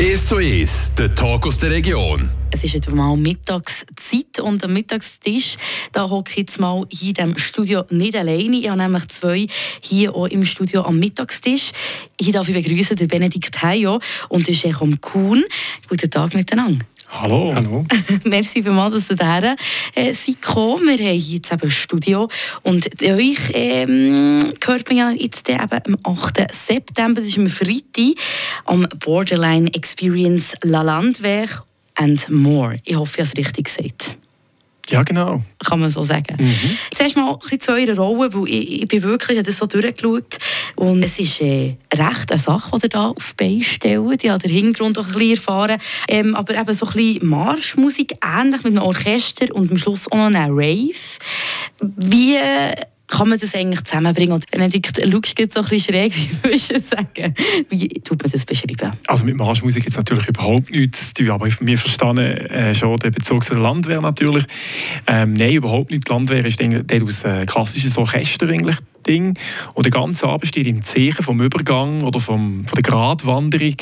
1 zu 1, der Talk aus der Region. Es ist wieder mal Mittagszeit und am Mittagstisch, da hocke ich jetzt mal in diesem Studio nicht alleine. Ich habe nämlich zwei hier auch im Studio am Mittagstisch. Hier darf ich begrüßen den Benedikt Heyo und den Jérôme Kuhn. Guten Tag miteinander. Hallo. Hallo. Merci vielmals, dass ihr daher äh, seid gekommen. Wir haben jetzt eben ein Studio und euch ähm, hört man ja jetzt eben am 8. September, das ist am Freitag, am Borderline Experience La Landwehr and More. Ich hoffe, ich habe es richtig gesagt. Ja, genau. Kann man so sagen. Mhm. Zuerst mal ein bisschen zu eurer Rolle, weil ich, ich bin wirklich, ich das so durchgeschaut und es ist äh, recht eine Sache, die ihr da auf die Beine stellt. Ich habe den Hintergrund auch ein bisschen erfahren, ähm, aber eben so ein bisschen Marschmusik, ähnlich mit einem Orchester und am Schluss auch noch eine Rave. Wie kann man das eigentlich zusammenbringen? Und Benedikt, schaust du so ein bisschen schräg, wie würdest du sagen? Wie tut man das beschreiben? Also mit Marschmusik jetzt natürlich überhaupt nichts zu tun, aber wir verstehen äh, schon den Bezug zur Landwehr natürlich. Ähm, nein, überhaupt nicht. Die Landwehr ist dort aus äh, klassisches Orchester eigentlich. Ding. Und der ganze Abend steht im Zeichen vom Übergang oder vom, von der Gratwanderung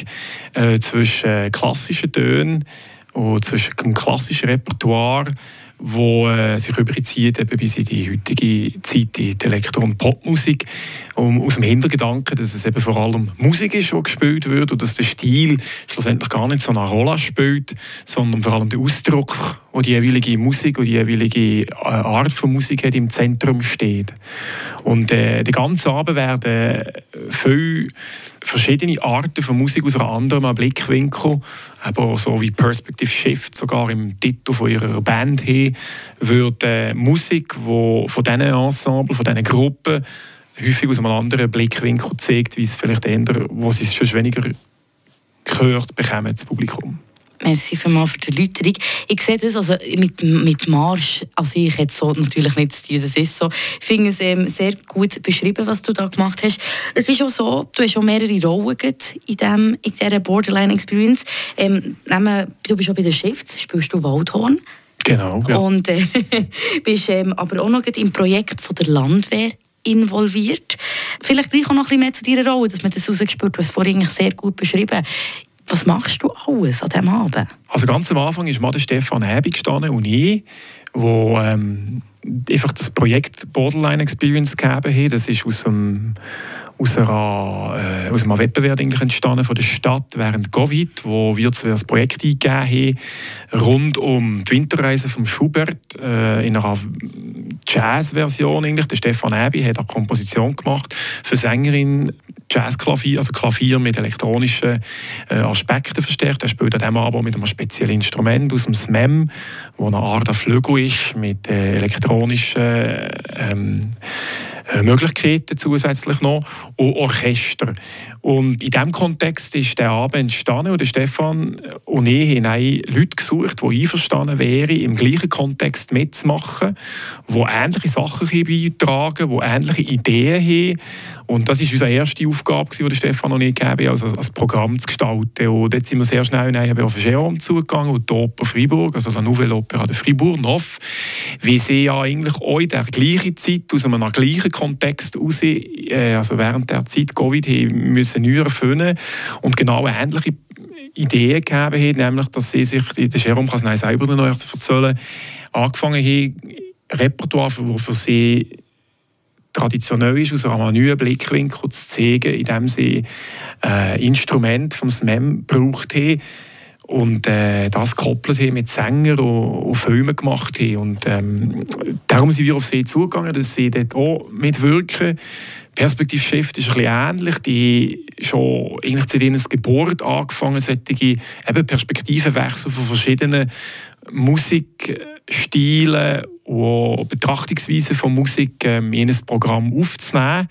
äh, zwischen äh, klassischen Tönen und zwischen dem klassischen Repertoire wo äh, sich überzieht eben bis in die heutige Zeit, die Elektro- und Popmusik, um, aus dem Hintergedanken, dass es eben vor allem Musik ist, die gespielt wird und dass der Stil schlussendlich gar nicht so eine Rolle spielt, sondern vor allem der Ausdruck, wo die jeweilige Musik und die jeweilige äh, Art von Musik hat, im Zentrum steht. Und äh, den ganzen Abend werden viele verschiedene Arten von Musik aus einem anderen Blickwinkel, aber so wie Perspective Shift sogar im Titel von ihrer Band her, wird äh, Musik, wo von diesen Ensemble, von diesen Gruppen häufig aus einem anderen Blickwinkel zeigt, wie es vielleicht ändert, wo sie es schon weniger gehört bekommen, das Publikum. Merci vielmals für die Erläuterung. Ich sehe das also mit, mit Marsch, also ich hätte so natürlich nicht zu tun, das ist so. Ich finde es ähm, sehr gut beschrieben, was du da gemacht hast. Es ist auch so, du hast auch mehrere Rollen in, dem, in dieser Borderline Experience. Ähm, du bist auch bei den Shifts, spielst du Waldhorn. Genau, ja. Und äh, bist ähm, aber auch noch im Projekt von der Landwehr involviert. Vielleicht gleich auch noch ein bisschen mehr zu deiner Rolle, dass man das rausgespürt Du hast es vorhin sehr gut beschrieben. Was machst du alles an diesem Abend? Also ganz am Anfang ist mal der Stefan Häbig gestanden und ich, wo ähm, einfach das Projekt Borderline Experience gegeben hat. Das ist aus einem aus, einer, äh, aus einem Wettbewerb eigentlich entstanden von der Stadt während Covid, wo wir das Projekt eingegeben haben, rund um die Winterreise von Schubert äh, in einer Jazz-Version. Der Stefan Ebi hat eine Komposition gemacht für Sängerin Jazzklavier, also Klavier mit elektronischen äh, Aspekten verstärkt. Er spielt an diesem Abend mit einem speziellen Instrument aus dem SMEM, wo eine Art Flügel ist mit äh, elektronischen ähm, äh, Möglichkeiten zusätzlich noch und Orchester. Und in diesem Kontext ist der Abend entstanden und Stefan und ich haben Leute gesucht, die einverstanden wären, im gleichen Kontext mitzumachen, die ähnliche Sachen beitragen, die ähnliche Ideen haben. Und das war unsere erste Aufgabe, die Stefan und ich gegeben also das Programm zu gestalten. Und dort sind wir sehr schnell auf Jérôme zugegangen und die Oper Fribourg, also la Nouvelle Opera de Fribourg, Neuf, wie sie ja eigentlich auch in der gleichen Zeit, aus einem gleichen Kontext heraus, äh, also während der Zeit Covid, haben müssen erfüllen und genau ähnliche Ideen gegeben haben, nämlich, dass sie sich, der Jerome kann es selber noch erzählen, angefangen haben, Repertoire, das für sie traditionell ist, aus einem neuen Blickwinkel zu zeigen, indem sie äh, Instrumente vom SMEM gebraucht haben und äh, das gekoppelt haben mit Sängern und, und Filmen gemacht haben. Und ähm, darum sind wir auf sie zugegangen, dass sie dort auch mitwirken Perspektive Shift ist ein bisschen ähnlich. Die schon eigentlich zu ihrer Geburt angefangen, solche eben Perspektivenwechsel von verschiedenen Musikstilen und Betrachtungsweisen von Musik ähm, in ein Programm aufzunehmen.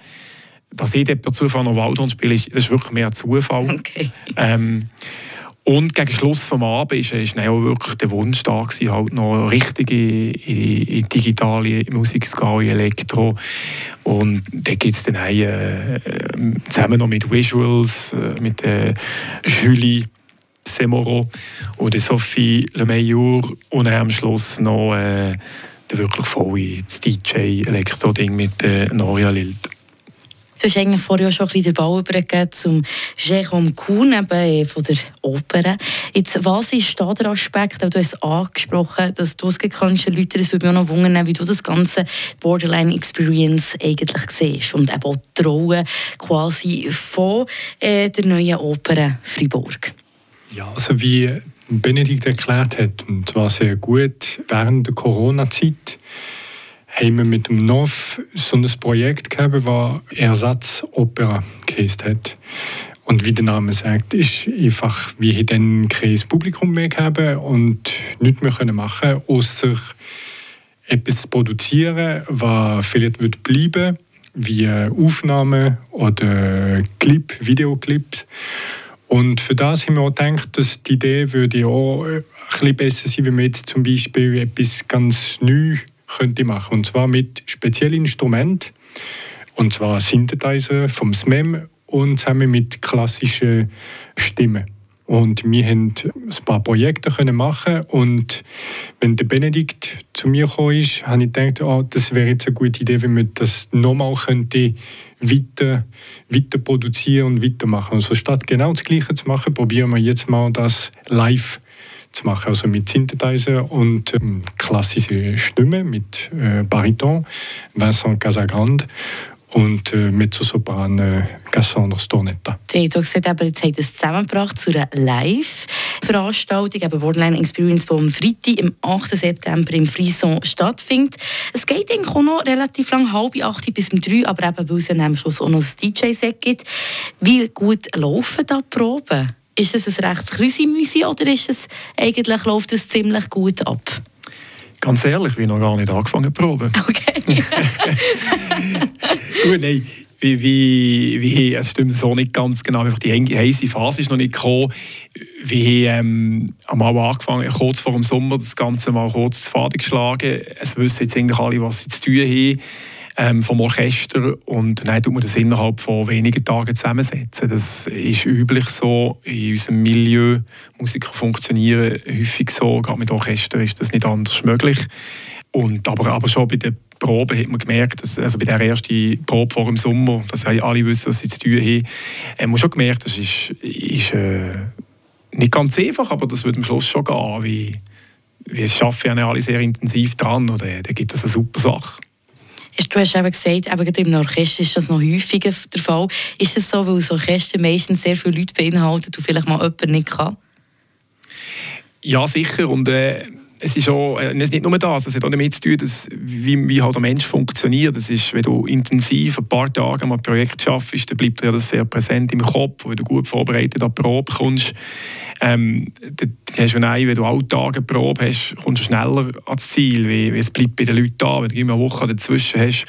Dass ich dort per Zufall noch Waldhorn spiele, das ist wirklich mehr ein Zufall. Okay. Ähm, und gegen Schluss des Abends war, auch wirklich der Wunsch da, gewesen, halt noch richtig in, in, in digitale Musik zu gehen, in Elektro. Und da gibt es dann äh, zusammen noch mit Visuals, äh, mit äh, Julie Semoro und Sophie Lemeilleur und am Schluss noch äh, der wirklich volle DJ-Elektro-Ding mit äh, Noria Lild. Du hast eigentlich vorher schon ein bisschen den Ball übergegeben zum Jérôme Kuhn eben äh, von der Oper. Jetzt, was ist da der Aspekt, du hast angesprochen, dass du es kannst erläutern, es würde mich auch noch wundern, wie du das ganze Borderline Experience eigentlich siehst und eben auch Rolle quasi von äh, der neuen Oper Fribourg. Ja, also wie Benedikt erklärt hat, und zwar sehr gut während der Corona-Zeit, haben wir mit dem NOV so ein Projekt gehabt, das Ersatzopera geheißen hat. Und wie der Name sagt, ist einfach, wir dann kein Publikum mehr gehabt und nichts mehr können machen außer etwas produzieren, was vielleicht wird bleiben, wie Aufnahmen oder Clip, Videoclips. Und für das haben wir auch gedacht, dass die Idee würde auch ein bisschen besser sein, wenn wir jetzt zum Beispiel etwas ganz Neues könnte machen. Und zwar mit speziellen Instrumenten. Und zwar Synthesizer vom SMEM und zusammen mit klassischen Stimmen. Und wir haben ein paar Projekte können machen und wenn der Benedikt zu mir gekommen ist, habe ich gedacht, oh, das wäre jetzt eine gute Idee, wenn man das nochmal könnte weiter, weiter produzieren und weitermachen. Also statt genau das Gleiche zu machen, probieren wir jetzt mal das live machen, also mit Synthesizer und ähm, klassische Stimme mit äh, Bariton, Vincent Casagrande und äh, Mezzosopran äh, Cassandra Stornetta. Du hast gesagt, eben, jetzt es zusammengebracht zu einer Live-Veranstaltung, eben Borderline Experience, die am Freitag, am 8. September im Frisson stattfindet. Es geht eigentlich auch noch relativ lang, halb acht bis um drei, aber eben, weil es ja am Schluss auch noch ein DJ-Set gibt. Wie gut laufen da die Proben? Ist es ein rechtes Krüsimüsi oder ist es, eigentlich läuft es ziemlich gut ab? Ganz ehrlich, wir haben noch gar nicht angefangen zu proben. Okay. Gut, nein. Wie, wie, wie, es stimmt so nicht ganz genau, einfach die heiße Phase ist noch nicht gekommen. Wir haben ähm, einmal angefangen, kurz vor dem Sommer, das Ganze mal kurz zu Faden geschlagen. Es wissen jetzt eigentlich alle, was sie zu tun haben ähm, vom Orchester und dann tut man das innerhalb von wenigen Tagen zusammensetzen. Das ist üblich so in unserem Milieu. Musiker funktionieren häufig so, gerade mit Orchester ist das nicht anders möglich. Und, aber, aber schon bei den Proben hat man gemerkt, dass, also bei der ersten Probe vor dem Sommer, dass alle wissen, was sie zu tun haben, hat man schon gemerkt, das ist, ist äh, nicht ganz einfach, aber das wird am Schluss schon gehen, wie, wie es schaffen ja alle sehr intensiv dran, oder da gibt es eine super Sache. Du hast eben gesagt, eben im Orchester ist das noch häufiger der Fall. Ist es so, weil das Orchester meistens sehr viele Leute beinhaltet und vielleicht mal jemand nicht kann? Ja, sicher. Und äh, es ist auch, äh, nicht nur das, es hat auch damit zu tun, dass, wie, wie halt der Mensch funktioniert. Das ist, wenn du intensiv ein paar Tage an einem Projekt schaffst, dann bleibt dir das sehr präsent im Kopf. Wenn du gut vorbereitet an die Probe kommst, ähm, dann hast du einen, wenn du alle Tage eine Probe hast, kommst du schneller ans Ziel, wie, wie es bleibt bei den Leuten an. Wenn du immer eine Woche dazwischen hast,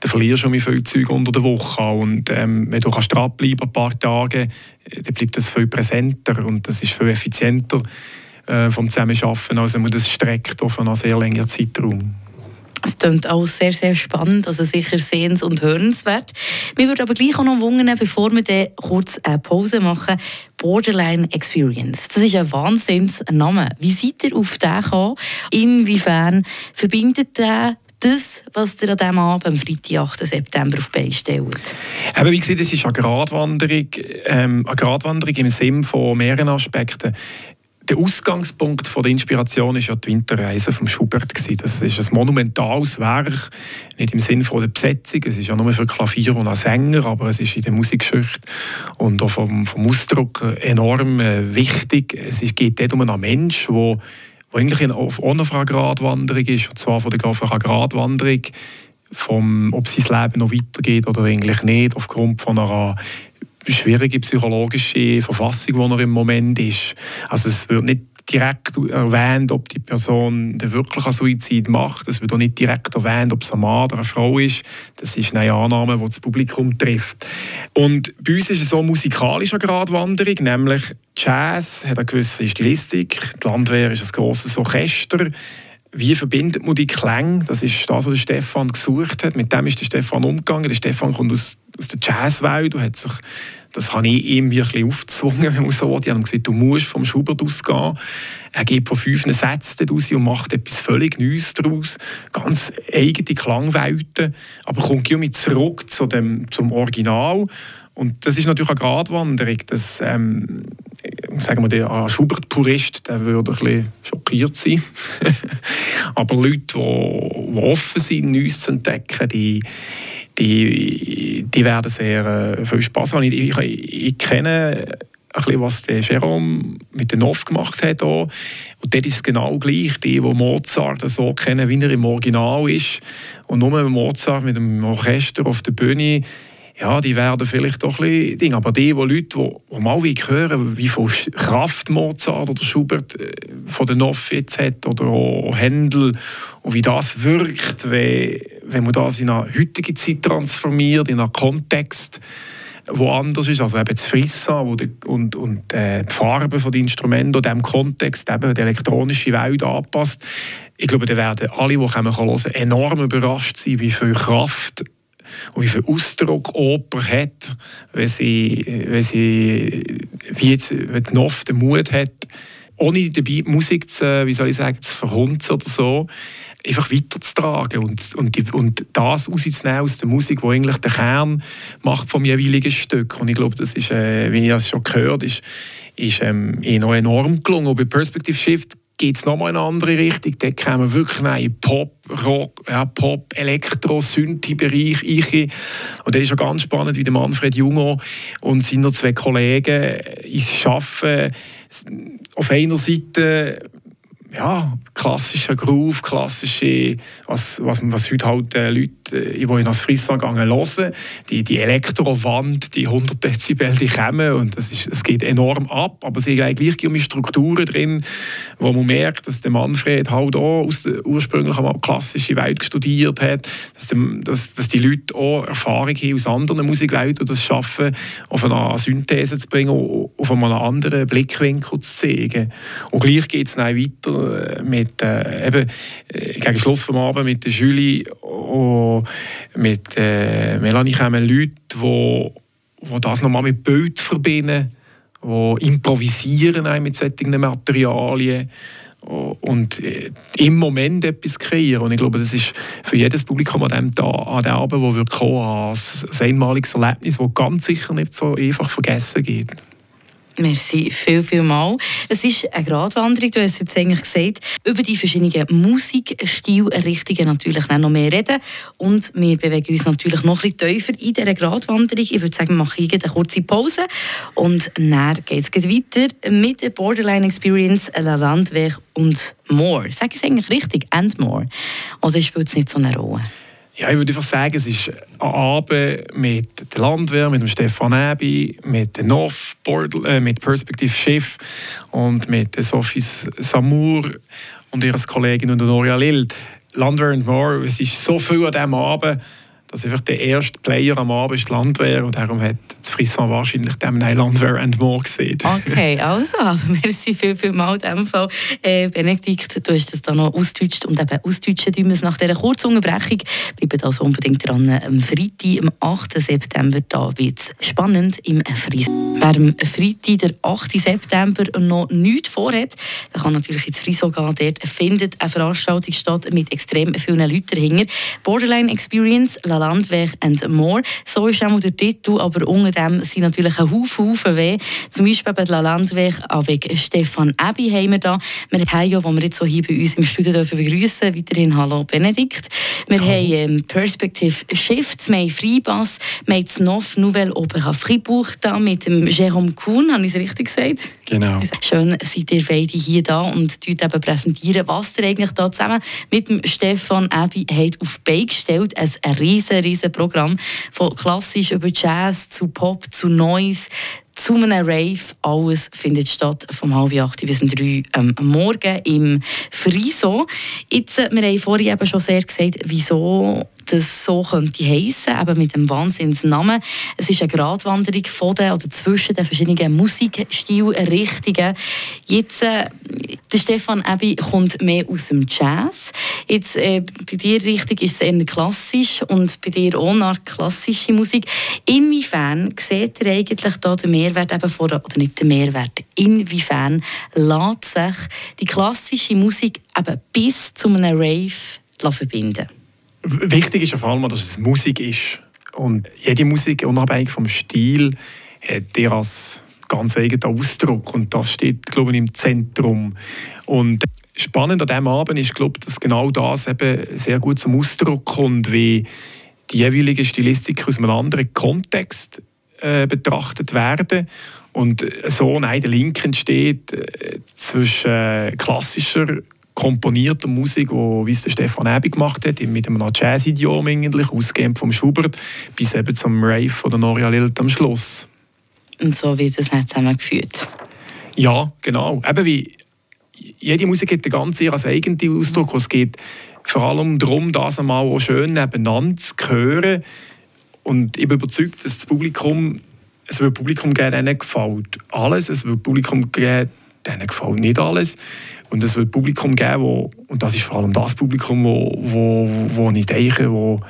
dann verlierst du schon viel Zeug unter der Woche. Und ähm, wenn du kannst dranbleiben ein paar Tage, dann bleibt das viel präsenter und das ist viel effizienter äh, vom Zusammenarbeiten, als wenn man das streckt auf einen sehr langen Zeitraum. Es klingt auch sehr, sehr spannend, also sicher sehens- und hörenswert. Mir würde aber gleich auch noch wundern, bevor wir dann kurz eine Pause machen, Borderline Experience. Das ist ein Wahnsinnsname. Wie seid ihr auf den gekommen? Inwiefern verbindet der das, was ihr an diesem Abend, am Freitag, 8. September, auf die stellt? Eben, wie gesagt, es ist eine Gratwanderung, ähm, eine Gratwanderung im Sinne von mehreren Aspekten. Der Ausgangspunkt von der Inspiration ist ja die Winterreise von Schubert. Das ist ein monumentales Werk, nicht im Sinne der Besetzung, es ist ja nur für Klavier und Sänger, aber es ist in der Musikgeschichte und auch vom, vom Ausdruck enorm äh, wichtig. Es geht dort um einen Menschen, der wo eigentlich auf einer Gratwanderung ist, und zwar von der Gratwanderung, ob sein Leben noch weitergeht oder eigentlich nicht, aufgrund von einer schwierige psychologische Verfassung, die er im Moment ist. Also es wird nicht direkt erwähnt, ob die Person wirklich einen Suizid macht. Es wird auch nicht direkt erwähnt, ob es ein Mann oder eine Frau ist. Das ist eine Annahme, die das Publikum trifft. Und bei uns ist es so eine musikalische Gratwanderung, nämlich Jazz hat eine gewisse Stilistik, die Landwehr ist ein grosses Orchester, wie verbindet man die Klänge? Das ist das, was Stefan gesucht hat. Mit dem ist der Stefan umgegangen. Der Stefan kommt aus, aus der Jazzwelt und hat sich Das habe ich ihm wirklich aufgezwungen, wenn man so will. Ich habe gesagt, du musst vom Schubert ausgehen. Er geht von fünf Sätzen raus und macht etwas völlig Neues daraus. Ganz eigene Klangwelten. Aber kommt mit zurück zu dem, zum Original. Und das ist natürlich eine Gratwanderung. Das, ähm, sagen wir, der Schubert-Purist der würde ein bisschen schockiert sein. Aber Leute, die, offen sind, Neues zu entdecken, die, die, die werden sehr äh, viel Spaß haben. Ich, ich, ich kenne ein bisschen, was der Jerome mit den Noff gemacht hat. Auch. Und dort ist es genau gleich. Die, die Mozart so kennen, wie er im Original ist. Und nur Mozart mit dem Orchester auf der Bühne, ja, die werden vielleicht doch ein bisschen Ding. Aber die, die Leute, die, die mal wie hören, wie viel Kraft Mozart oder Schubert äh, von den Noff hat oder auch Händel und wie das wirkt, wenn, wenn man das in eine heutige Zeit transformiert, in einen Kontext, wo anders ist, also eben das Frissa wo und, und äh, die Farben von den Instrumenten in diesem Kontext eben die elektronische Welt anpasst. Ich glaube, da werden alle, die kommen, hören, enorm überrascht sein, wie viel Kraft und wie viel Ausdruck Oper hat, wenn sie, wenn sie wie jetzt wenn die Noff den Mut hat, ohne dabei Musik zu, wie soll ich sagen, zu verhunzen oder so, einfach weiterzutragen und, und, die, und das rauszunehmen aus der Musik, wo eigentlich der Kern macht vom jeweiligen Stück. Und ich glaube, das ist, äh, wie ich das schon gehört ist, ist ähm, enorm gelungen. Und bei Perspective Shift geht es nochmal in eine andere Richtung. Dort kommen wir wirklich in Pop, Rock, ja, Pop, Elektro, Synthi-Bereich rein. Und das ist ja ganz spannend, wie der Manfred Junger und seine zwei Kollegen ins Schaffen auf einer Seite ja, klassischer Groove, klassische, was, was, was heute halt äh, Leute, äh, die in das Friesland gehen, hören. Die, die Elektrowand, die 100 Dezibel, die kommen und es, ist, es geht enorm ab, aber es sind gleich um Strukturen drin, wo man merkt, dass der Manfred halt auch aus der ursprünglich einmal klassische Welt studiert hat, dass, die, dass, dass die Leute auch Erfahrung haben aus anderen Musikwelten und das schaffen, auf eine Synthese zu bringen, auf einen anderen Blickwinkel zu zeigen. Und gleich geht es dann weiter äh, mit, äh, eben, äh, gegen Schluss vom Abend mit der Julie und mit äh, Melanie kommen Leute, die wo das nochmal mit Bild verbinden, die improvisieren mit solchen Materialien und äh, im Moment etwas kreieren. Und ich glaube, das ist für jedes Publikum an diesem Tag, an dem Abend, wo wir kommen, ein einmaliges Erlebnis, das ganz sicher nicht so einfach vergessen geht. Merci viel, viel mal. Es ist eine Gratwanderung, du hast jetzt eigentlich gesagt, über die verschiedenen Musikstilrichtungen natürlich noch mehr reden. Und wir bewegen uns natürlich noch bisschen tiefer in dieser Gratwanderung. Ich würde sagen, wir machen eine kurze Pause und dann geht es weiter mit der Borderline Experience, La Landweg und More. Sag ich es eigentlich richtig? And More? Oder spielt es nicht so eine Rolle? Ja, ich würde einfach sagen, es ist ein Abend mit Landwehr, mit dem Stefan Ebi, mit der NOF, äh, mit Perspective Schiff und mit der Sophie Samur und ihrer Kollegin und Noria Lill. Landwehr und More, es ist so viel an diesem Abend dass einfach der erste Player am Abend ist die Landwehr und darum hat das Frisson wahrscheinlich dem Landwehr and more gesehen. Okay, also, merci viel, viel mal in diesem Fall. Äh, Benedikt, du hast das dann noch ausgedeutscht und eben ausdeutschen tun wir es nach dieser kurzen Unterbrechung. Bleibt also unbedingt dran. Am Freitag, am 8. September, da wird es spannend im Frisson. Wer am Freitag, der 8. September, noch nichts vorhat, der kann natürlich ins Frisson gehen. Dort findet eine Veranstaltung statt mit extrem vielen Leuten dahinter. Borderline Experience, La Landweg and More. So ist auch der Titel, aber unter dem sind natürlich ein Haufen, Haufen weh. Zum Beispiel bei La Landweg avec Stefan Ebi haben wir da. Wir haben Heio, den wir jetzt so hier bei uns im Studio dürfen begrüßen. Weiterhin Hallo Benedikt. Wir Hallo. haben ähm, Perspective Shifts, wir haben Freibass, wir haben das Nof Nouvelle Opera Fribourg da mit dem Jérôme Kuhn, habe ich es richtig gesagt? Genau. Schön seid ihr beide hier da und eben präsentieren, was ihr eigentlich da zusammen mit dem Stefan Ebi habt auf die Beine gestellt. Ein riesen riesen, Programm. Von klassisch über Jazz zu Pop zu Noise zu einem Rave. Alles findet statt vom halb acht bis um drei am Morgen im Friso. Jetzt, äh, wir haben vorhin eben schon sehr gesagt, wieso das so könnte heissen, eben mit dem Wahnsinnsnamen. Es ist eine Gratwanderung von den, oder zwischen den verschiedenen Musikstilrichtungen. Jetzt äh, Der Stefan Ebi kommt mehr aus dem Jazz. Jetzt, äh, bei dir richtig ist es eher klassisch und bei dir auch nach klassische Musik. Inwiefern seht ihr eigentlich da den Mehrwert eben vor, oder nicht den Mehrwert, inwiefern lässt sich die klassische Musik eben bis zu einem Rave verbinden? Wichtig ist vor allem, dass es Musik ist. Und jede Musik, unabhängig vom Stil, hat ihr als ganz eigenen Ausdruck. Und das steht, glaube ich, im Zentrum. Und spannend an diesem Abend ist, glaube ich, dass genau das eben sehr gut zum Ausdruck kommt, wie die jeweiligen Stilistiken aus einem anderen Kontext äh, betrachtet werden und so ein Link entsteht äh, zwischen äh, klassischer komponierter Musik, wo wie es der Stefan Ebi gemacht hat, mit einem Jazz-Idiom eigentlich, ausgehend vom Schubert, bis eben zum Rave oder Noria Lilt am Schluss. Und so wird das nicht zusammengeführt. Ja, genau. Eben wie jede Musik hat einen ganz ihren eigenen Ausdruck. Es geht vor allem darum, das einmal auch schön nebeneinander zu hören. Und ich bin überzeugt, dass das Publikum, es wird Publikum geben, denen gefällt alles. Es wird Publikum geben, denen gefällt nicht alles. Und es wird Publikum geben, wo, und das ist vor allem das Publikum, wo, wo, wo ich denke, wo,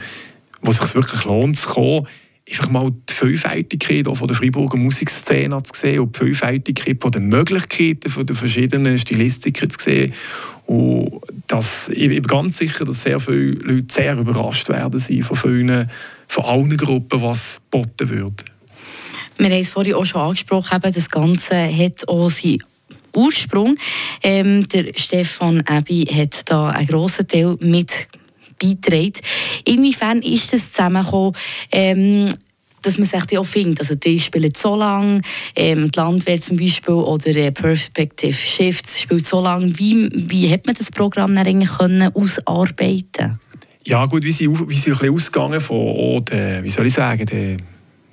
wo sich wirklich lohnt zu kommen, einfach mal die Vielfältigkeit von der Freiburger Musikszene zu sehen und die Vielfältigkeit von den Möglichkeiten von den verschiedenen Stilistiken zu sehen. Und das, ich bin ganz sicher, dass sehr viele Leute sehr überrascht werden sein von vielen, von allen Gruppen, was geboten wird. Wir haben es vorhin auch schon angesprochen, das Ganze hat auch seinen Ursprung. Ähm, der Stefan Ebi hat da einen grossen Teil mit beiträgt. Inwiefern ist das zusammengekommen? Ähm, dass man sich auch findet. Also die spielen so lange, ähm, die Landwehr zum Beispiel oder äh, Perspective Shifts spielt so lange. Wie, wie hat man das Programm dann eigentlich können ausarbeiten Ja gut, wie sie, wie sie ein bisschen ausgegangen von oh, der, wie soll ich sagen, der,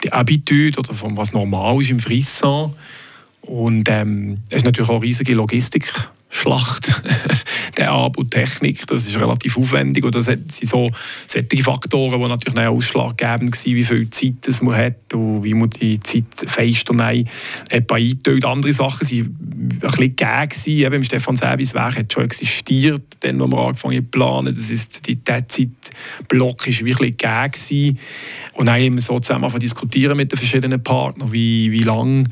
der Habitude oder von was normal ist im Frisson. Und ähm, es ist natürlich auch eine riesige Logistik Schlacht der Ab- und Technik. Das ist relativ aufwendig und das sind so solche Faktoren, die natürlich auch ausschlaggebend waren, wie viel Zeit es man hat und wie man die Zeit fest und nein einteilt. Andere Sachen waren ein bisschen gegeben. Eben Stefan Säbis Werk hat schon existiert, dann, als wir angefangen haben zu planen. Das ist, die, der Zeitblock war wirklich gegeben. Und dann haben wir so zusammen diskutieren mit den verschiedenen Partnern, wie, wie lange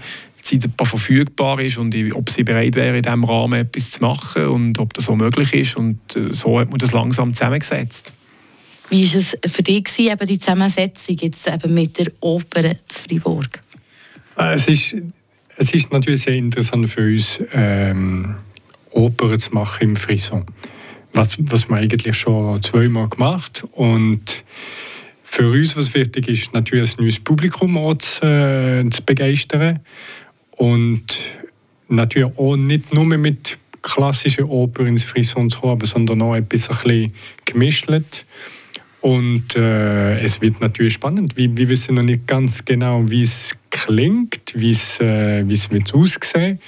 Zeit verfügbar ist und ob sie bereit wäre, in diesem Rahmen etwas zu machen und ob das so möglich ist. Und äh, so hat man das langsam zusammengesetzt. Wie war es für dich, eben die Zusammensetzung jetzt eben mit der Oper zu Freiburg? Äh, es ist, es ist natürlich sehr interessant für uns, ähm, Oper zu machen im Frisson. Was, was wir eigentlich schon zweimal gemacht und für uns, was wichtig ist, natürlich ein neues Publikum auch zu, äh, zu begeistern und natürlich auch nicht nur mit klassischen Oper ins Frisson zu kommen, sondern auch etwas ein bisschen gemischt. Und äh, es wird natürlich spannend. Wir, wir, wissen noch nicht ganz genau, wie es klingt, wie es, äh, wie es wird aussehen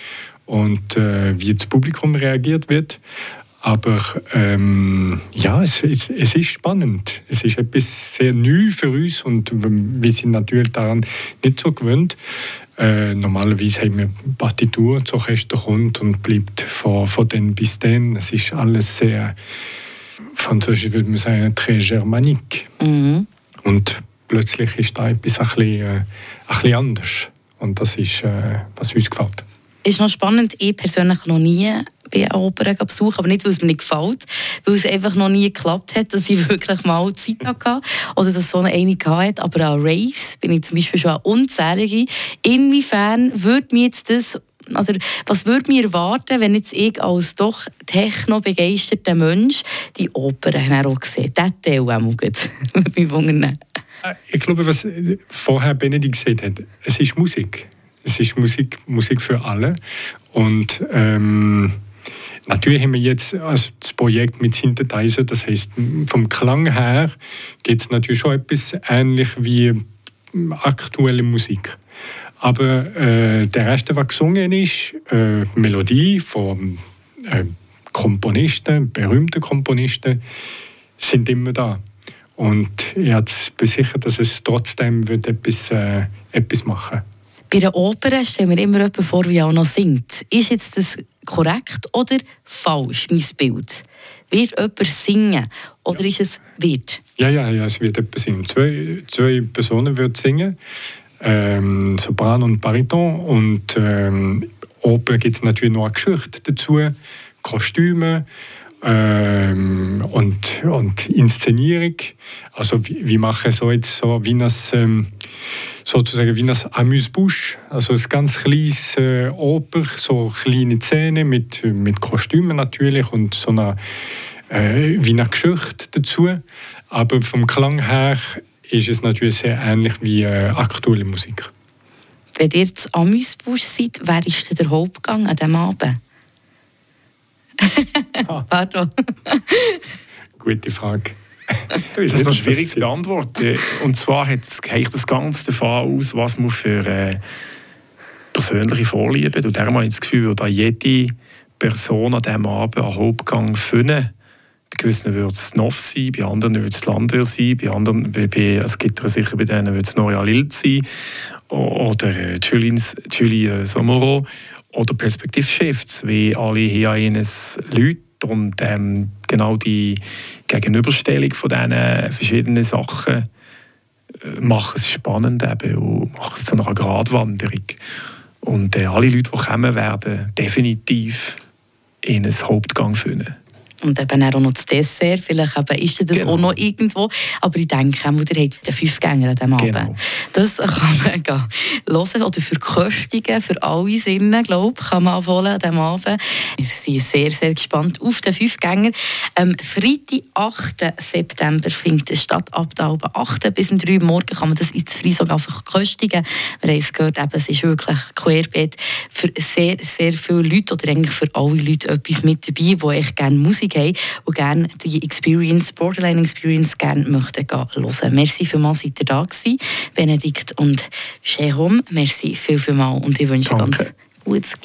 und äh, wie das Publikum reagiert wird. Aber ähm, ja, es, es, es, ist spannend. Es ist etwas sehr neu für uns und wir sind natürlich daran nicht so gewöhnt. Äh, normalerweise haben wir Partitur, das Orchester kommt und bleibt von, von dann bis dann. Es ist alles sehr, französisch würde man sagen, très germanique. Mhm. Und plötzlich ist da etwas ein bisschen, äh, ein bisschen anders. Und das ist, äh, was uns gefällt. Ist noch spannend, ich persönlich noch nie bei einer Oper besucht, aber nicht, weil es mir nicht gefällt, weil es einfach noch nie geklappt hat, dass ich wirklich mal Zeit hatte oder dass so eine einige hatte. Aber an Raves bin ich zum Beispiel schon unzählige. Inwiefern würde mir jetzt das also, was würde mir erwarten, wenn jetzt ich als doch techno-begeisterter Mensch die Oper auch sehe? Das Teil auch mal äh, Ich glaube, was vorher Benedikt gesagt hat, es ist Musik. Es ist Musik, Musik für alle. Und ähm, Natürlich haben wir jetzt also das Projekt mit Synthesizer, das heißt vom Klang her geht es natürlich schon etwas ähnlich wie aktuelle Musik. Aber äh, der Rest, was gesungen ist, äh, Melodie von äh, Komponisten, berühmten Komponisten, sind immer da. Und ich habe besichert, dass es trotzdem wird etwas, äh, etwas machen Bei der Oper stellen wir immer jemanden vor, wie auch noch singt. Ist jetzt das korrekt oder falsch, mein Bild? Wird jemand singen oder ist es wird? Ja, ja, ja, es wird jemand singen. Zwei, zwei Personen werden singen, ähm, Sopran und Bariton. Und ähm, oben gibt es natürlich noch eine Geschichte dazu, Kostüme ähm, und, und Inszenierung. Also wir machen so jetzt so wie ein, ähm, sozusagen wie ein Amüsbusch, also ein ganz kleines äh, Oper, so kleine Szene mit, mit Kostümen natürlich und so einer äh, wie eine Geschichte dazu. Aber vom Klang her ist es natürlich sehr ähnlich wie äh, aktuelle Musik. Wenn ihr zu Amüsbusch seid, wer ist der Hauptgang an diesem Abend? Ah. Pardon. Gute Frage. Das ist noch schwierig zu beantworten. Und zwar hat das Ganze davon aus, was man für äh, persönliche Vorlieben hat. Und darum habe ich das Gefühl, dass jede Person an diesem Abend einen Hauptgang finden. Bei gewissen wird es Noff sein, bei anderen wird es Landwehr sein, bei anderen, bei, bei, es gibt sicher bei denen wird es Noria Lild sein oder äh, Julie Somero oder Perspektivshifts, wie alle hier eines Leute und ähm, genau die Gegenüberstellung von diesen verschiedenen Sachen äh, machen es spannend eben und machen es zu einer Gratwanderung. Und äh, alle Leute, die kommen, werden definitiv in einen Hauptgang finden. Und eben auch noch das Dessert. Vielleicht eben ist das genau. auch noch irgendwo. Aber ich denke, ihr habt den fünf Gänger an diesem Abend. Genau. Das kann man gehen hören oder für Köstungen, für alle Sinne, glaube ich, kann man abholen an diesem Abend. Wir sind sehr, sehr gespannt auf den fünf Gänger. Ähm, Freitag, 8. September findet es statt. Ab der 8. bis um 3 Uhr morgen kann man das in Freiburg einfach köstigen. Wir haben es gehört, eben, es ist wirklich querbeet für sehr, sehr viele Leute oder eigentlich für alle Leute etwas mit dabei, die echt gerne Musik Musik haben und gerne die Experience, Borderline Experience gerne möchten hören. Merci vielmals, seid ihr da gewesen, Benedikt und Jérôme. Merci viel, viel mal und ich wünsche Danke. ganz gutes